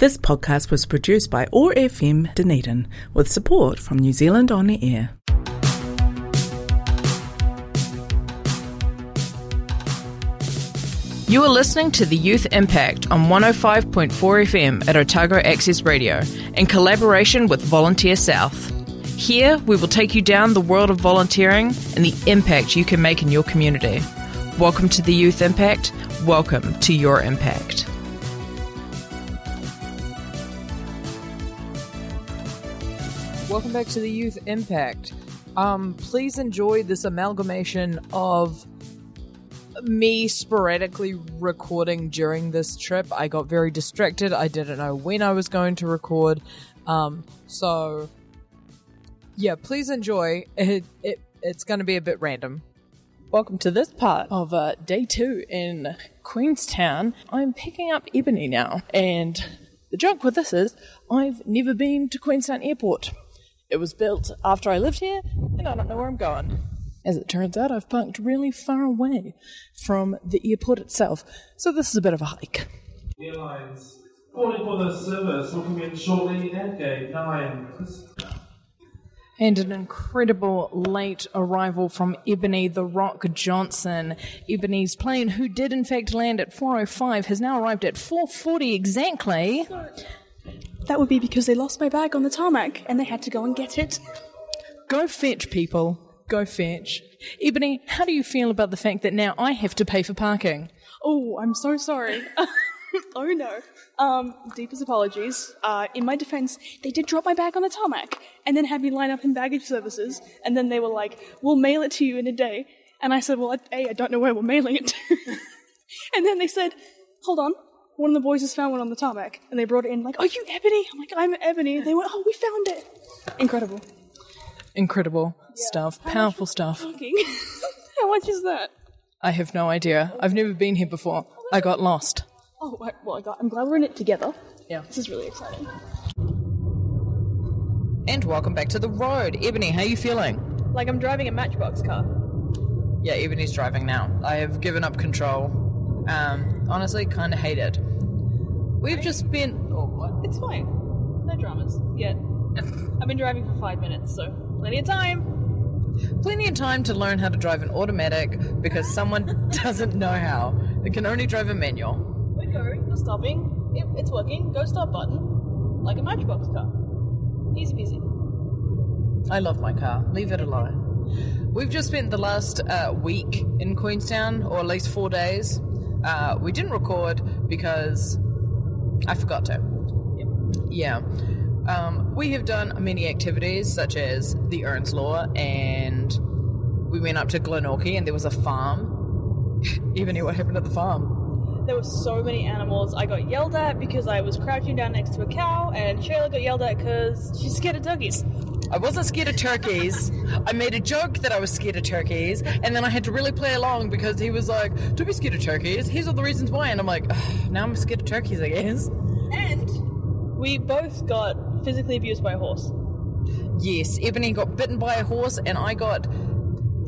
This podcast was produced by OAR FM Dunedin with support from New Zealand On the Air. You are listening to the Youth Impact on 105.4 FM at Otago Access Radio in collaboration with Volunteer South. Here, we will take you down the world of volunteering and the impact you can make in your community. Welcome to the Youth Impact. Welcome to your impact. Welcome back to the Youth Impact. Um, please enjoy this amalgamation of me sporadically recording during this trip. I got very distracted. I didn't know when I was going to record. Um, so yeah, please enjoy. It, it it's going to be a bit random. Welcome to this part of uh, day two in Queenstown. I'm picking up Ebony now, and the joke with this is I've never been to Queenstown Airport. It was built after I lived here, and I don't know where I'm going. As it turns out, I've parked really far away from the airport itself, so this is a bit of a hike. Airlines calling for the service will come in shortly at gate 9. And an incredible late arrival from Ebony the Rock Johnson. Ebony's plane, who did in fact land at 4.05, has now arrived at 4.40 exactly. That would be because they lost my bag on the tarmac and they had to go and get it. Go fetch, people. Go fetch. Ebony, how do you feel about the fact that now I have to pay for parking? Oh, I'm so sorry. oh no. Um, deepest apologies. Uh, in my defense, they did drop my bag on the tarmac and then had me line up in baggage services. And then they were like, we'll mail it to you in a day. And I said, well, A, I don't know where we're mailing it to. and then they said, hold on. One of the boys has found one on the tarmac. And they brought it in like, are you Ebony? I'm like, I'm Ebony. They went, oh, we found it. Incredible. Incredible stuff. Powerful stuff. How much is that? I have no idea. I've never been here before. I got lost. Oh, right, well, I got, I'm glad we're in it together. Yeah. This is really exciting. And welcome back to the road. Ebony, how are you feeling? Like I'm driving a Matchbox car. Yeah, Ebony's driving now. I have given up control. Um, honestly, kind of hate it. We've just been. Oh, what? It's fine. No dramas yet. I've been driving for five minutes, so plenty of time. Plenty of time to learn how to drive an automatic because someone doesn't know how. They can only drive a manual. We're going. We're stopping. It, it's working. Go stop button. Like a Matchbox car. Easy peasy. I love my car. Leave it alone. We've just spent the last uh, week in Queenstown, or at least four days. Uh, we didn't record because I forgot to. Yeah. Um, we have done many activities such as the Earnslaw, and we went up to Glenorchy, and there was a farm. Even knew what happened at the farm. There were so many animals. I got yelled at because I was crouching down next to a cow, and Shayla got yelled at because she's scared of turkeys. I wasn't scared of turkeys. I made a joke that I was scared of turkeys, and then I had to really play along because he was like, "Don't be scared of turkeys. Here's all the reasons why." And I'm like, "Ugh, "Now I'm scared of turkeys, I guess." And we both got physically abused by a horse. Yes, Ebony got bitten by a horse, and I got.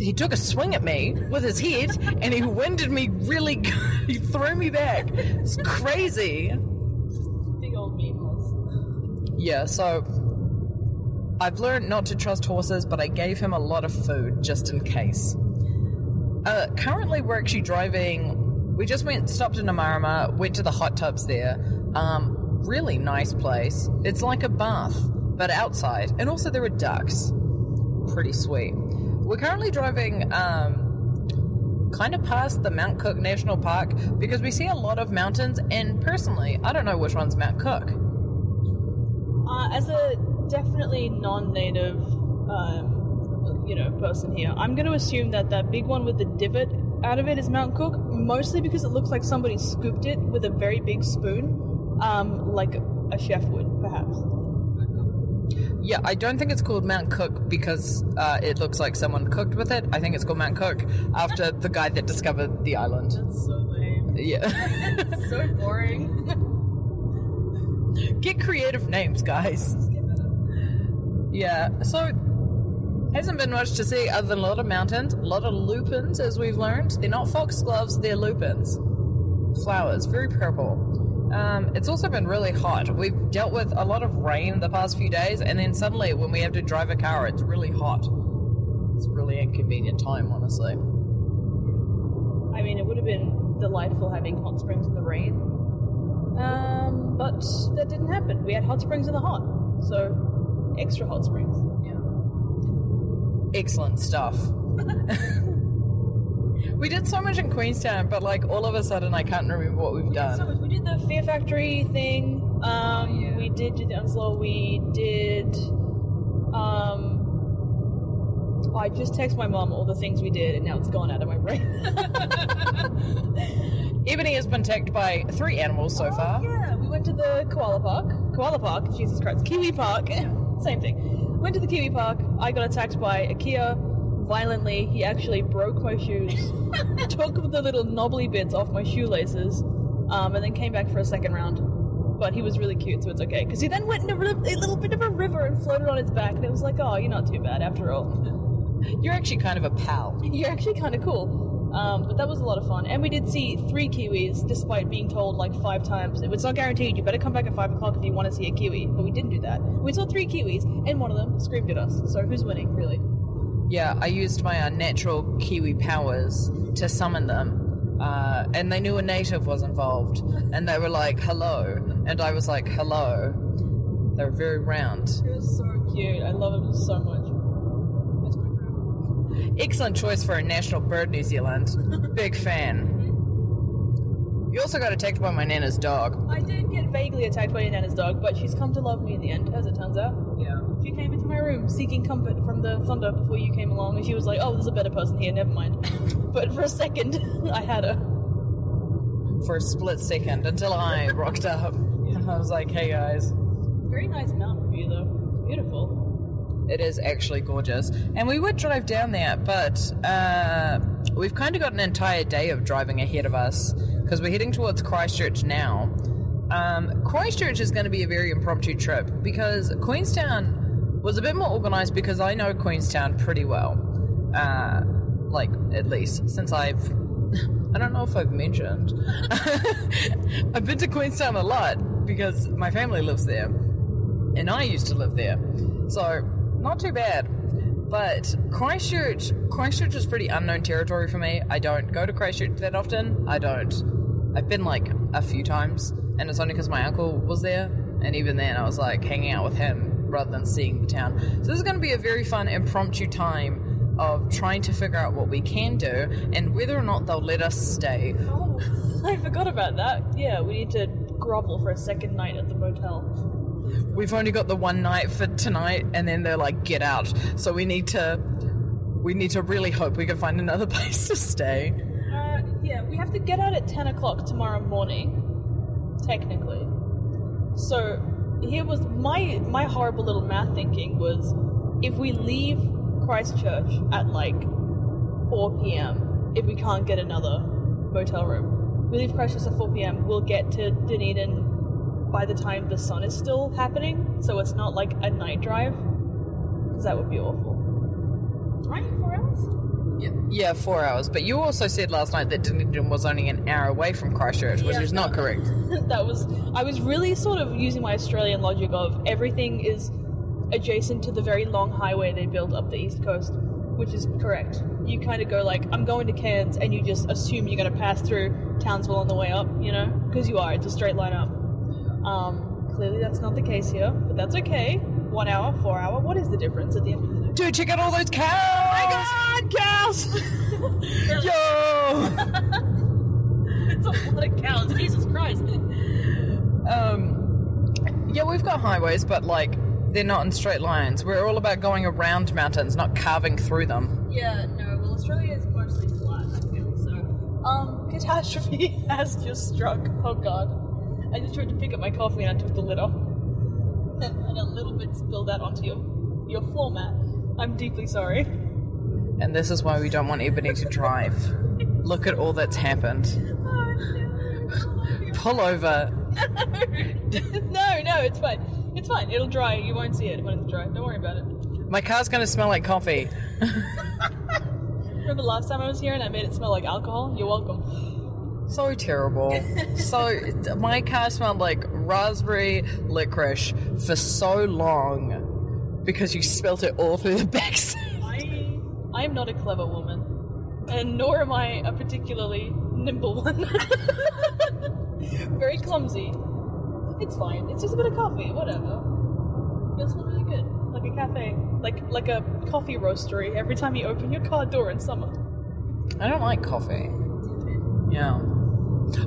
He took a swing at me with his head, and he winded me really good. He threw me back. It's crazy. Big old mean horse. Yeah, so I've learned not to trust horses, but I gave him a lot of food just in case. Uh, currently, we're actually driving. We just went, stopped in Omarama, went to the hot tubs there. Um, really nice place. It's like a bath, but outside, and also there are ducks. Pretty sweet. We're currently driving um, kind of past the Mount Cook National Park because we see a lot of mountains, and personally, I don't know which one's Mount Cook. Uh, as a definitely non-native, um, you know, person here, I'm going to assume that that big one with the divot out of it is Mount Cook, mostly because it looks like somebody scooped it with a very big spoon, um, like a chef would, perhaps. Yeah, I don't think it's called Mount Cook because uh, it looks like someone cooked with it. I think it's called Mount Cook after the guy that discovered the island. That's so lame. Yeah. so boring. Get creative names, guys. Yeah, so hasn't been much to see other than a lot of mountains, a lot of lupins, as we've learned. They're not foxgloves, they're lupins. Flowers, very purple. Um, it's also been really hot. We've dealt with a lot of rain the past few days, and then suddenly, when we have to drive a car, it's really hot. It's a really inconvenient time, honestly. I mean, it would have been delightful having hot springs in the rain. Um, but that didn't happen. We had hot springs in the hot. So, extra hot springs. Yeah. Excellent stuff. we did so much in Queenstown, but like all of a sudden, I can't remember what we've So done. we did the Fear Factory thing. Um, Yeah. We did do the Earnslaw. We did. Um, I just text my mom all the things we did, and now it's gone out of my brain. Ebony has been attacked by three animals so far. Oh, Yeah, we went to the koala park. Koala park, Jesus Christ. Kiwi park. Same thing. Went to the Kiwi park. I got attacked by a kea violently. He actually broke my shoes, took the little knobbly bits off my shoelaces, um, and then came back for a second round. But he was really cute, so it's okay. Because he then went in a, a little bit of a river and floated on his back, and it was like, oh, you're not too bad after all. You're actually kind of a pal. You're actually kind of cool. Um, but that was a lot of fun. And we did see three kiwis, despite being told like five times, it's not guaranteed, you better come back at five o'clock if you want to see a kiwi. But we didn't do that. We saw three kiwis, and one of them screamed at us. So who's winning, really? Yeah, I used my uh, natural Kiwi powers to summon them. Uh, and they knew a native was involved. And they were like, hello. And I was like, hello. They were very round. It was so cute. I love him so much. That's my grandma. Excellent choice for a national bird, New Zealand. Big fan. You also got attacked by my nana's dog. I did get vaguely attacked by your nana's dog, but she's come to love me in the end, as it turns out. Yeah. She came seeking comfort from the thunder before you came along, and she was like, "Oh, there's a better person here. Never mind." but for a second, I had her. For a split second until I rocked up. And I was like, hey guys. Very nice mountain view, though. Beautiful. It is actually gorgeous. And we would drive down there, but uh, we've kind of got an entire day of driving ahead of us because we're heading towards Christchurch now. Um, Christchurch is going to be a very impromptu trip because Queenstown was a bit more organized because I know Queenstown pretty well. Uh, like, at least since I've. I don't know if I've mentioned. I've been to Queenstown a lot because my family lives there and I used to live there. So, not too bad. But Christchurch, Christchurch is pretty unknown territory for me. I don't go to Christchurch that often. I don't. I've been like a few times, and it's only because my uncle was there, and even then I was like hanging out with him rather than seeing the town. So this is going to be a very fun impromptu time of trying to figure out what we can do and whether or not they'll let us stay. Oh, I forgot about that. Yeah, we need to grovel for a second night at the motel. We've only got the one night for tonight, and then they're like, "Get out!" So we need to, we need to really hope we can find another place to stay. Uh, yeah, we have to get out at 10 o'clock tomorrow morning, technically. So, here was my my horrible little math thinking was if we leave Christchurch at like 4 p.m., if we can't get another motel room, we leave Christchurch at 4 p.m., we'll get to Dunedin by the time the sun is still happening, so it's not like a night drive, because that would be awful. Right? Four hours? Yeah, yeah, four hours. But you also said last night that Dunedin was only an hour away from Christchurch, which Yeah. is not correct. that was I was really sort of using my Australian logic of everything is adjacent to the very long highway they built up the east coast, which is correct. You kind of go like, I'm going to Cairns, and you just assume you're going to pass through Townsville on the way up, you know, because you are. It's a straight line up. Um, clearly that's not the case here, but that's okay. One hour, four hour, what is the difference at the end of the day? Dude, check out all those cows! Oh my god, cows! Yo! it's a lot of cows, Jesus Christ. um, yeah, we've got highways, but like they're not in straight lines. We're all about going around mountains, not carving through them. Yeah, no, well, Australia is mostly flat, I feel, so. Um, catastrophe has just struck. Oh god. I just tried to pick up my coffee and I took the lid off. And a little bit spilled out onto your, your floor mat. I'm deeply sorry. And this is why we don't want Ebony to drive. Look at all that's happened. Pull over. no, no, it's fine. It's fine. It'll dry. You won't see it when it's dry. Don't worry about it. My car's gonna smell like coffee. Remember last time I was here and I made it smell like alcohol? You're welcome. So terrible. so my car smelled like raspberry licorice for so long because you spelt it all through the back. I I am not a clever woman, and nor am I a particularly nimble one. Very clumsy. It's fine. It's just a bit of coffee. Whatever. It smells really good, like a cafe, like like a coffee roastery. Every time you open your car door in summer. I don't like coffee. Yeah.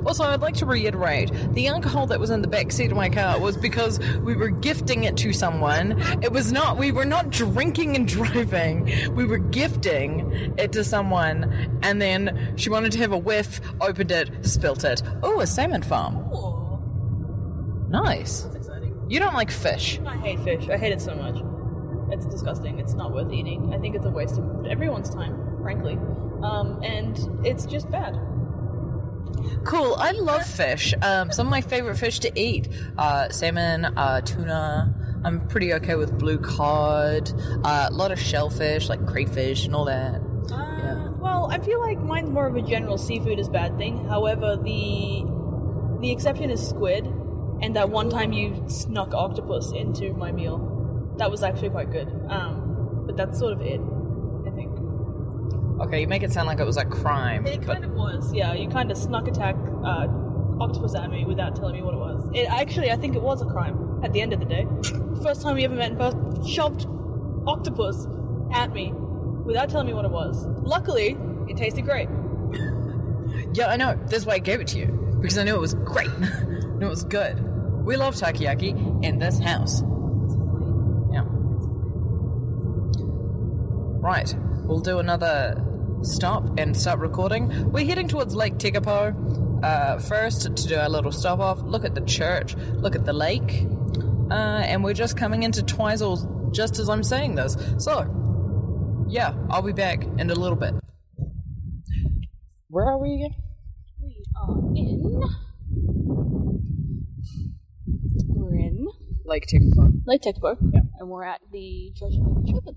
Also, I'd like to reiterate the alcohol that was in the back seat of my car was because we were gifting it to someone. It was not, we were not drinking and driving. We were gifting it to someone, and then she wanted to have a whiff, opened it, spilt it. Oh, a salmon farm. Nice. That's exciting. You don't like fish. I hate fish. I hate it so much. It's disgusting. It's not worth eating. I think it's a waste of everyone's time, frankly. Um, and it's just bad. Cool. I love fish. Um, some of my favorite fish to eat: uh, salmon, uh, tuna. I'm pretty okay with blue cod. Uh, a lot of shellfish, like crayfish and all that. Uh, Well, I feel like mine's more of a general seafood is bad thing. However, the the exception is squid, and that one time you snuck octopus into my meal, that was actually quite good. Um, but that's sort of it. Okay, you make it sound like it was a crime. It kind of was, yeah. You kind of snuck attack uh, octopus at me without telling me what it was. It actually, I think it was a crime. At the end of the day, first time we ever met in person, shoved octopus at me without telling me what it was. Luckily, it tasted great. yeah, I know. That's why I gave it to you because I knew it was great. I knew it was good. We love takoyaki in this house. Yeah. Right. We'll do another stop and start recording. We're heading towards Lake Tekapo uh, first to do our little stop off, look at the church, look at the lake, uh, and we're just coming into Twizel just as I'm saying this. So, yeah, I'll be back in a little bit. Where are we again? We are in. We're in Lake Tekapo. Lake Tekapo, Yeah. and we're at the Church of the Shepherd.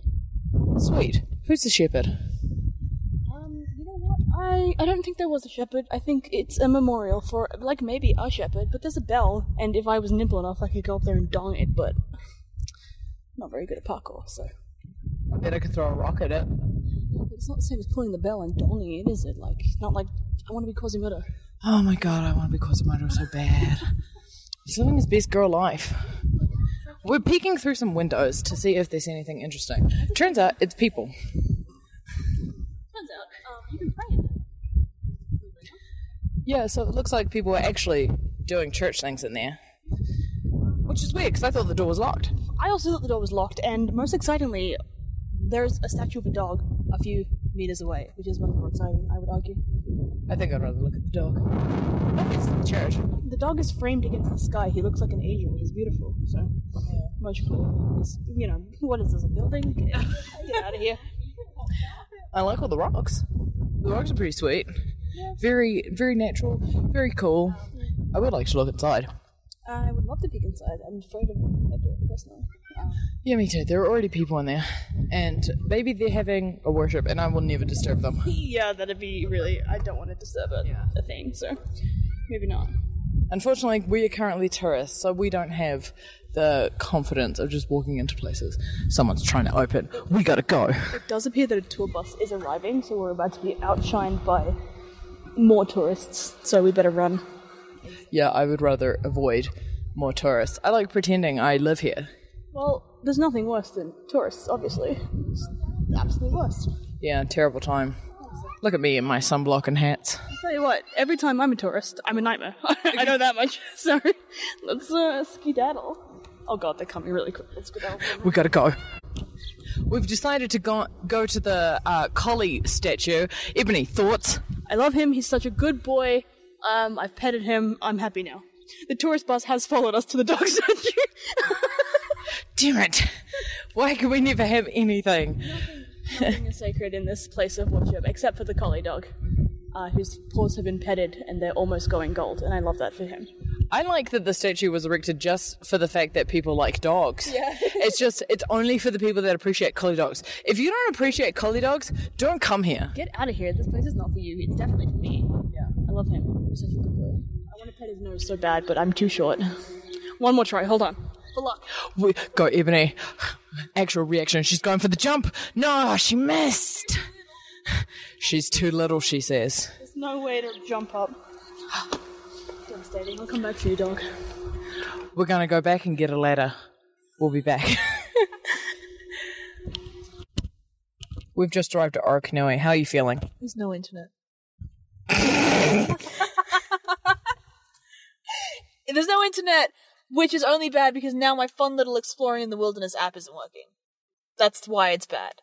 Sweet. Who's the shepherd? Um, you know what? I I don't think there was a shepherd. I think it's a memorial for like maybe a shepherd, but there's a bell, and if I was nimble enough, I could go up there and dong it. But I'm not very good at parkour, so I bet I could throw a rock at it. it's not the same as pulling the bell and donging it, is it? Like not like I want to be Quasimodo. Oh my god, I want to be Quasimodo so bad. He's living his best girl life. We're peeking through some windows to see if there's anything interesting. Turns out it's people. Turns out, um, you can pray in there. Yeah, so it looks like people are actually doing church things in there. Which is weird because I thought the door was locked. I also thought the door was locked, and most excitingly, there's a statue of a dog a few meters away, which is much more exciting, I would argue. I think I'd rather look at the dog. It's the church. The dog is framed against the sky. He looks like an angel. He's beautiful. So much cool. It's, you know, what is this? A building? Get, get out of here. I like all the rocks. The rocks are pretty sweet. Very, very natural. Very cool. I would like to look inside. I would love to peek inside. I'm afraid of that door personally. Yeah, me too. There are already people in there, and maybe they're having a worship, and I will never disturb them. Yeah, that'd be really. I don't want to disturb a, a thing, so maybe not. Unfortunately, we are currently tourists, so we don't have the confidence of just walking into places. Someone's trying to open. We gotta go. It does appear that a tour bus is arriving, so we're about to be outshined by more tourists. So we better run. Yeah, I would rather avoid more tourists. I like pretending I live here. Well, there's nothing worse than tourists, obviously. It's the absolute worst. Yeah, terrible time. Look at me in my sunblock and hats. I'll tell you what, every time I'm a tourist, I'm a nightmare. I know that much. Sorry. Let's uh, skedaddle. Oh god, they're coming really quick. Let's skedaddle. We gotta go. We've decided to go, go to the uh, collie statue. Ebony, thoughts? I love him. He's such a good boy. Um, I've petted him. I'm happy now. The tourist bus has followed us to the dog statue. Damn it! Why can we never have anything? Nothing is sacred in this place of worship except for the collie dog, uh, whose paws have been petted and they're almost going gold, and I love that for him. I like that the statue was erected just for the fact that people like dogs. Yeah. it's just, it's only for the people that appreciate collie dogs. If you don't appreciate collie dogs, don't come here. Get out of here. This place is not for you. It's definitely for me. Yeah. I love him. He's such a good boy. I want to pet his nose so bad, but I'm too short. One more try. Hold on. For luck. We, go, Ebony. Actual reaction. She's going for the jump. No, she missed. She's too little, she says. There's no way to jump up. Devastating. I'll come back for you, dog. We're going to go back and get a ladder. We'll be back. We've just arrived at Orokonui. How are you feeling? There's no internet. There's no internet, which is only bad because now my fun little exploring in the wilderness app isn't working. That's why it's bad.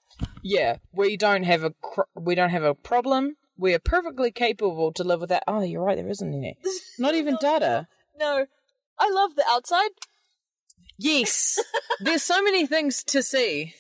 Yeah, we don't have a cr- we don't have a problem. We are perfectly capable to live without. Oh, you're right. There isn't any. Not even data. No, I love the outside Yes, there's so many things to see.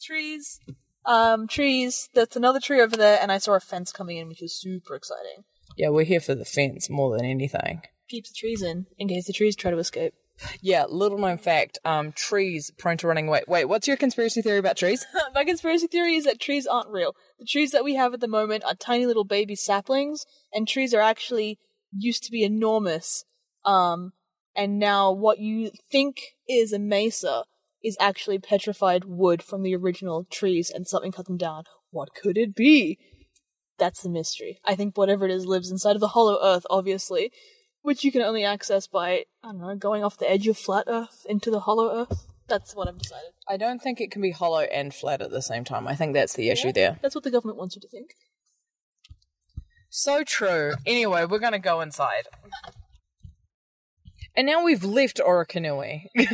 trees. Um, trees. That's another tree over there, and I saw a fence coming in, which was super exciting. Yeah, we're here for the fence more than anything. Keeps the trees in in case the trees try to escape. Yeah, little known fact. Um, trees prone to running away. Wait, what's your conspiracy theory about trees? My conspiracy theory is that trees aren't real. The trees that we have at the moment are tiny little baby saplings, and trees are actually used to be enormous. Um, and now what you think is a mesa is actually petrified wood from the original trees, and something cut them down. What could it be? That's the mystery. I think whatever it is lives inside of the hollow earth, obviously, which you can only access by, I don't know, going off the edge of flat earth into the hollow earth. That's what I've decided. I don't think it can be hollow and flat at the same time. I think that's the issue there. That's what the government wants you to think. So true. Anyway, we're gonna go inside. And now we've left Orokonui.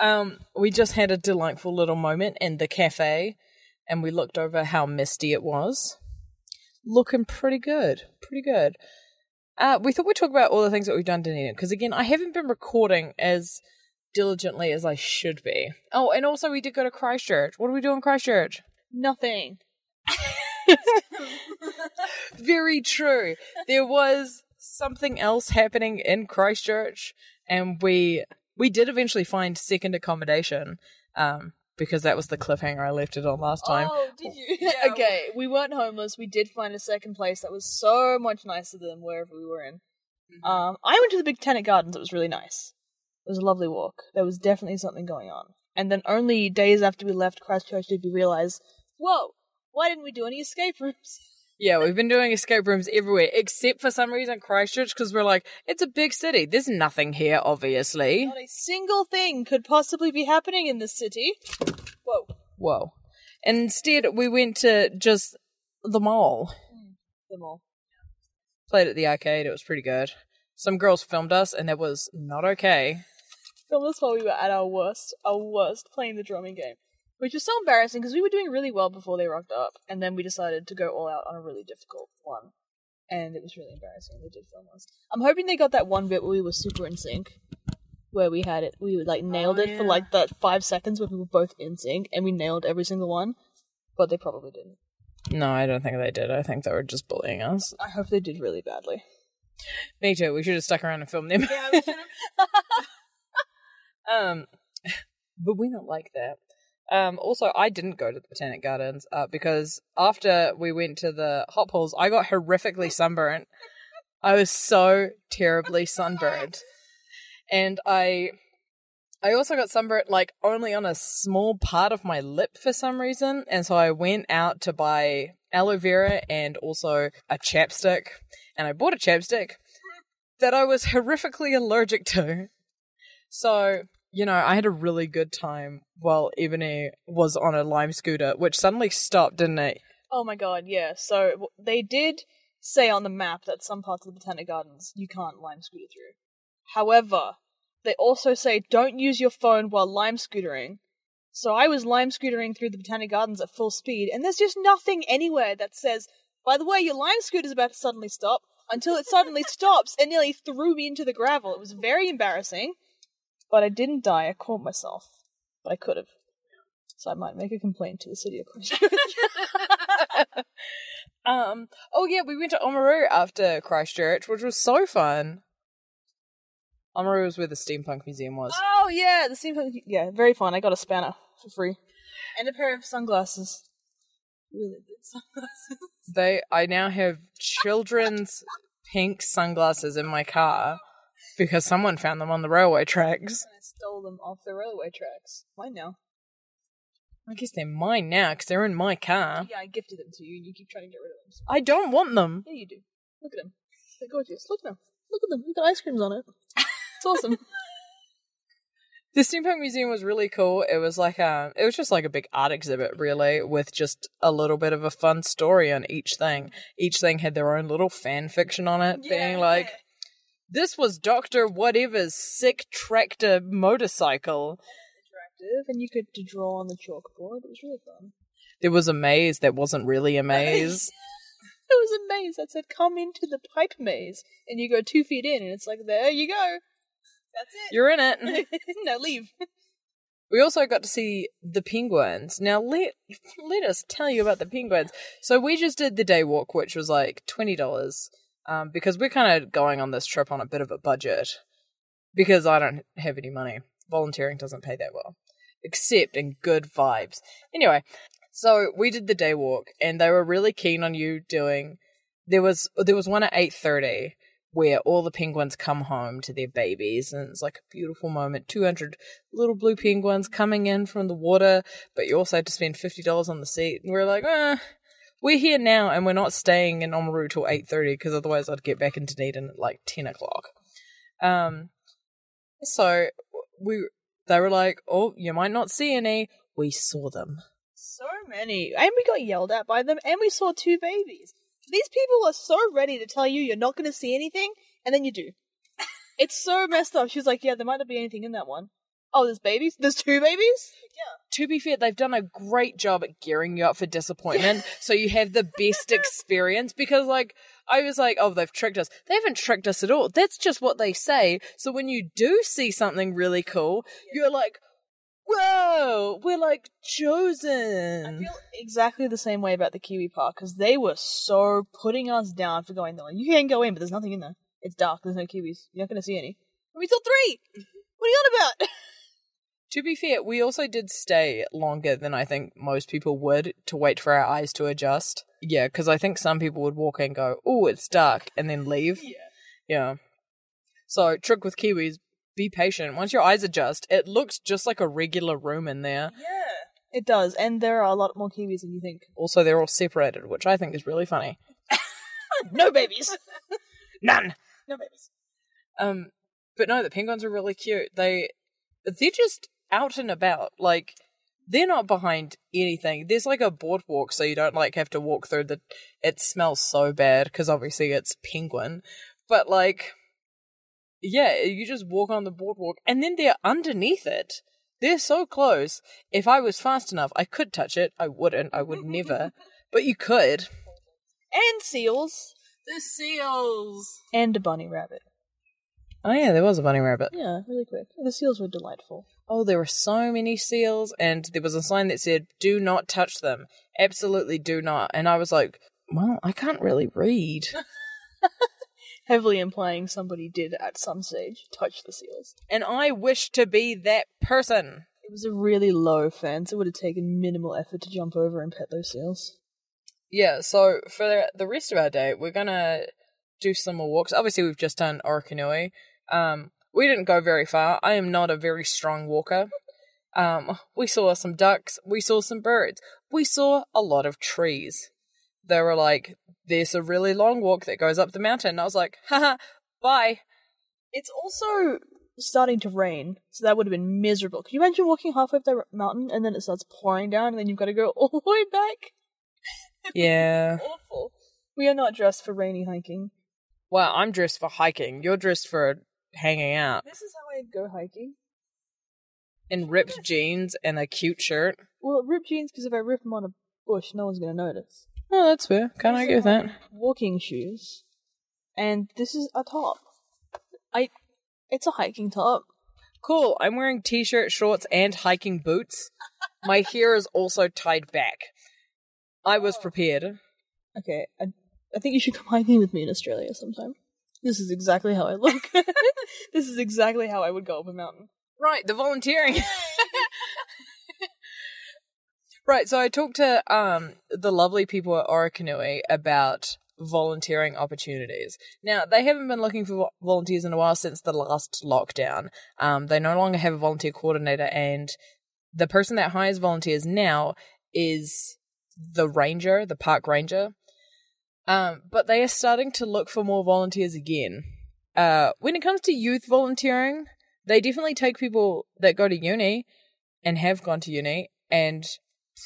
um, we just had a delightful little moment in the cafe, and we looked over how misty it was. Looking pretty good, pretty good. Uh, we thought we'd talk about all the things that we've done to because again, I haven't been recording as diligently as I should be. Oh, and also we did go to Christchurch. What do we do in Christchurch? Nothing. Very true. There was something else happening in Christchurch, and we we did eventually find second accommodation, um, because that was the cliffhanger I left it on last time. Oh, did you? okay, we weren't homeless. We did find a second place that was so much nicer than wherever we were in. Um, I went to the Big Botanic Gardens. It was really nice. It was a lovely walk. There was definitely something going on. And then only days after we left Christchurch did we realize, whoa, why didn't we do any escape rooms? Yeah, we've been doing escape rooms everywhere, except for some reason Christchurch, because we're like, it's a big city. There's nothing here, obviously. Not a single thing could possibly be happening in this city. Whoa. Whoa. Instead, we went to just the mall. Hmm, the mall. Played at the arcade. It was pretty good. Some girls filmed us, and that was not okay. Filmed us while we were at our worst, our worst, playing the drumming game. Which was so embarrassing because we were doing really well before they rocked up, and then we decided to go all out on a really difficult one. And it was really embarrassing. They did film us. I'm hoping they got that one bit where we were super in sync, where we had it, we like nailed it for like that five seconds where we were both in sync, and we nailed every single one. But they probably didn't. No, I don't think they did. I think they were just bullying us. I hope they did really badly. Me too. We should have stuck around and filmed them. Yeah, we should um, but we don't like that. Um, also, I didn't go to the Botanic Gardens uh, because after we went to the hot pools, I got horrifically sunburnt. I was so terribly sunburned, and I, I also got sunburnt like only on a small part of my lip for some reason, and so I went out to buy aloe vera and also a chapstick, and I bought a chapstick that I was horrifically allergic to. So you know, I had a really good time while Ebony was on a lime scooter, which suddenly stopped, didn't it? Oh my god, yeah. So they did say on the map that some parts of the Botanic Gardens you can't lime scooter through. However, they also say don't use your phone while lime scootering. So I was lime scootering through the Botanic Gardens at full speed, and there's just nothing anywhere that says, by the way, your lime scooter's about to suddenly stop, until it suddenly stops and nearly threw me into the gravel. It was very embarrassing. But I didn't die, I caught myself. But I could have. So I might make a complaint to the city of Christchurch. Um, oh yeah, we went to Oamaru after Christchurch, which was so fun. Oamaru was where the steampunk museum was. Oh yeah, the steampunk. Yeah, very fun. I got a spanner for free, and a pair of sunglasses. Really good sunglasses. They I now have children's pink sunglasses in my car because someone found them on the railway tracks. I stole them off the railway tracks. Mine now. I guess they're mine now because they're in my car. Yeah, I gifted them to you, and you keep trying to get rid of them. I don't want them. Yeah, you do. Look at them. They're gorgeous. Look now. Look at them. We've got ice creams on it. It's awesome. The steampunk museum was really cool. It was like a, it was just like a big art exhibit, really, with just a little bit of a fun story on each thing. Each thing had their own little fan fiction on it, being like, "This was Doctor Whatever's sick tractor motorcycle." Interactive, and you could draw on the chalkboard. It was really fun. There was a maze that wasn't really a maze. It was a maze that said, "Come into the pipe maze," and you go two feet in, and it's like, "There you go." That's it. You're in it. now leave. We also got to see the penguins. Now let let us tell you about the penguins. So we just did the day walk, which was like twenty dollars, um, because we're kind of going on this trip on a bit of a budget. Because I don't have any money. Volunteering doesn't pay that well, except in good vibes. Anyway, so we did the day walk, and they were really keen on you doing. There was there was one at eight thirty, where all the penguins come home to their babies and it's like a beautiful moment 200 little blue penguins coming in from the water but you also had to spend $50 on the seat and we're like eh, we're here now and we're not staying in oamaru till 8.30 because otherwise i'd get back into Dunedin at like 10 o'clock um, so we they were like oh you might not see any we saw them So many, and we got yelled at by them, and we saw two babies. These people are so ready to tell you you're not going to see anything, and then you do. it's so messed up. She was like, "Yeah, there might not be anything in that one." Oh, there's babies. There's two babies. To be fair, they've done a great job at gearing you up for disappointment, so you have the best experience. Because, like, I was like, oh, they've tricked us. They haven't tricked us at all. That's just what they say. So when you do see something really cool, you're like, whoa, we're like chosen. I feel exactly the same way about the Kiwi Park because they were so putting us down for going there. Like, you can go in, but there's nothing in there. It's dark. There's no kiwis. You're not going to see any. We saw three. What are you on about? To be fair, we also did stay longer than I think most people would to wait for our eyes to adjust. Yeah, because I think some people would walk in and go, oh, it's dark, and then leave. Yeah. Yeah. So, trick with Kiwis, be patient. Once your eyes adjust, it looks just like a regular room in there. Yeah. It does, and there are a lot more kiwis than you think. Also, they're all separated, which I think is really funny. no babies. None. no babies. Um, but no, the penguins are really cute. They, they're just out and about. Like, they're not behind anything. There's like a boardwalk, so you don't like have to walk through the. It smells so bad because obviously it's penguin, but like, yeah, you just walk on the boardwalk, and then they're underneath it. They're so close. If I was fast enough, I could touch it. I wouldn't. I would never. But you could. And seals. The seals. And a bunny rabbit. Oh yeah, there was a bunny rabbit. Yeah, really quick. The seals were delightful. Oh, there were so many seals, and there was a sign that said, "Do not touch them. Absolutely do not." And I was like, "Well, I can't really read." Heavily implying somebody did at some stage touch the seals. and I wish to be that person. It was a really low fence. It would have taken minimal effort to jump over and pet those seals. Yeah, so for the rest of our day, we're gonna do some more walks. Obviously, we've just done Orokonui. Um, we didn't go very far. I am not a very strong walker. Um, we saw some ducks. We saw some birds. We saw a lot of trees. They were like, "There's a really long walk that goes up the mountain." And I was like, "Haha, bye." It's also starting to rain, so that would have been miserable. Can you imagine walking halfway up the mountain and then it starts pouring down and then you've got to go all the way back? Yeah. Awful. We are not dressed for rainy hiking. Well, I'm dressed for hiking. You're dressed for hanging out This is how I'd go hiking. in ripped jeans and a cute shirt. Well, ripped jeans because if I rip them on a bush, no one's going to notice. Oh, that's fair. Can I get with that? Walking shoes, and this is a top. I, it's a hiking top. Cool. I'm wearing t-shirt, shorts, and hiking boots. My hair is also tied back. I was oh. prepared. Okay, I, I think you should come hiking with me in Australia sometime. This is exactly how I look. this is exactly how I would go up a mountain. Right, the volunteering. Right, so I talked to um the lovely people at Orokonui about volunteering opportunities. Now, they haven't been looking for volunteers in a while since the last lockdown. Um, they no longer have a volunteer coordinator, and the person that hires volunteers now is the ranger, the park ranger. Um, but they are starting to look for more volunteers again. Uh, when it comes to youth volunteering, they definitely take people that go to uni and have gone to uni and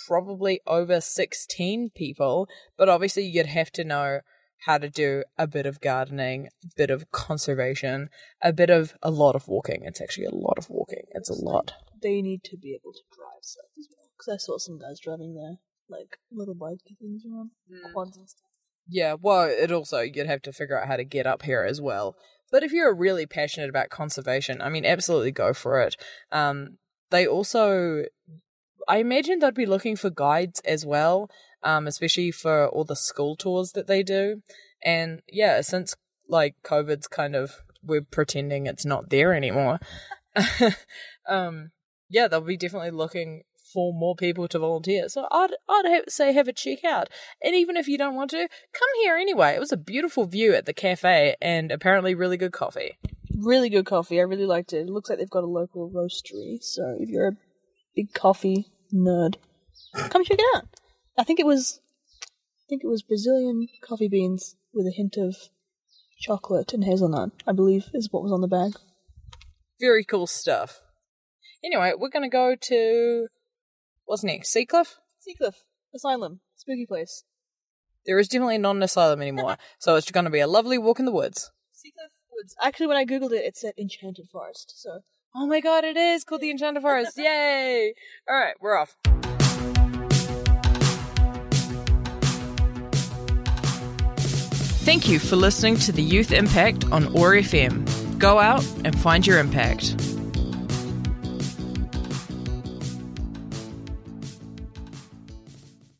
probably over 16 people, but obviously you'd have to know how to do a bit of gardening, a bit of conservation, a bit of a lot of walking. It's actually a lot of walking. It's a lot. They need to be able to drive stuff as well. Because I saw some guys driving their like little bike things around, quads and stuff. Yeah, well, it also you'd have to figure out how to get up here as well. But if you're really passionate about conservation, I mean, absolutely go for it. Um, they also, I imagine they'd be looking for guides as well, um, especially for all the school tours that they do. And yeah, since like COVID's kind of, we're pretending it's not there anymore. um, yeah, they'll be definitely looking for more people to volunteer. So I'd I'd have, say have a check out. And even if you don't want to, come here anyway. It was a beautiful view at the cafe and apparently really good coffee. Really good coffee. I really liked it. It looks like they've got a local roastery. So if you're a big coffee nerd, come check it out. I think it was, I think it was Brazilian coffee beans with a hint of chocolate and hazelnut. I believe is what was on the bag. Very cool stuff. Anyway, we're gonna go to what's next? Seacliff? Seacliff Asylum, spooky place. There is definitely not an asylum anymore, so it's gonna be a lovely walk in the woods. Seacliff Woods. Actually, when I googled it, it said Enchanted Forest. So Oh my god, it is called the Enchanted Forest. Yay! Alright, we're off. Thank you for listening to the Youth Impact on OAR FM. Go out and find your impact.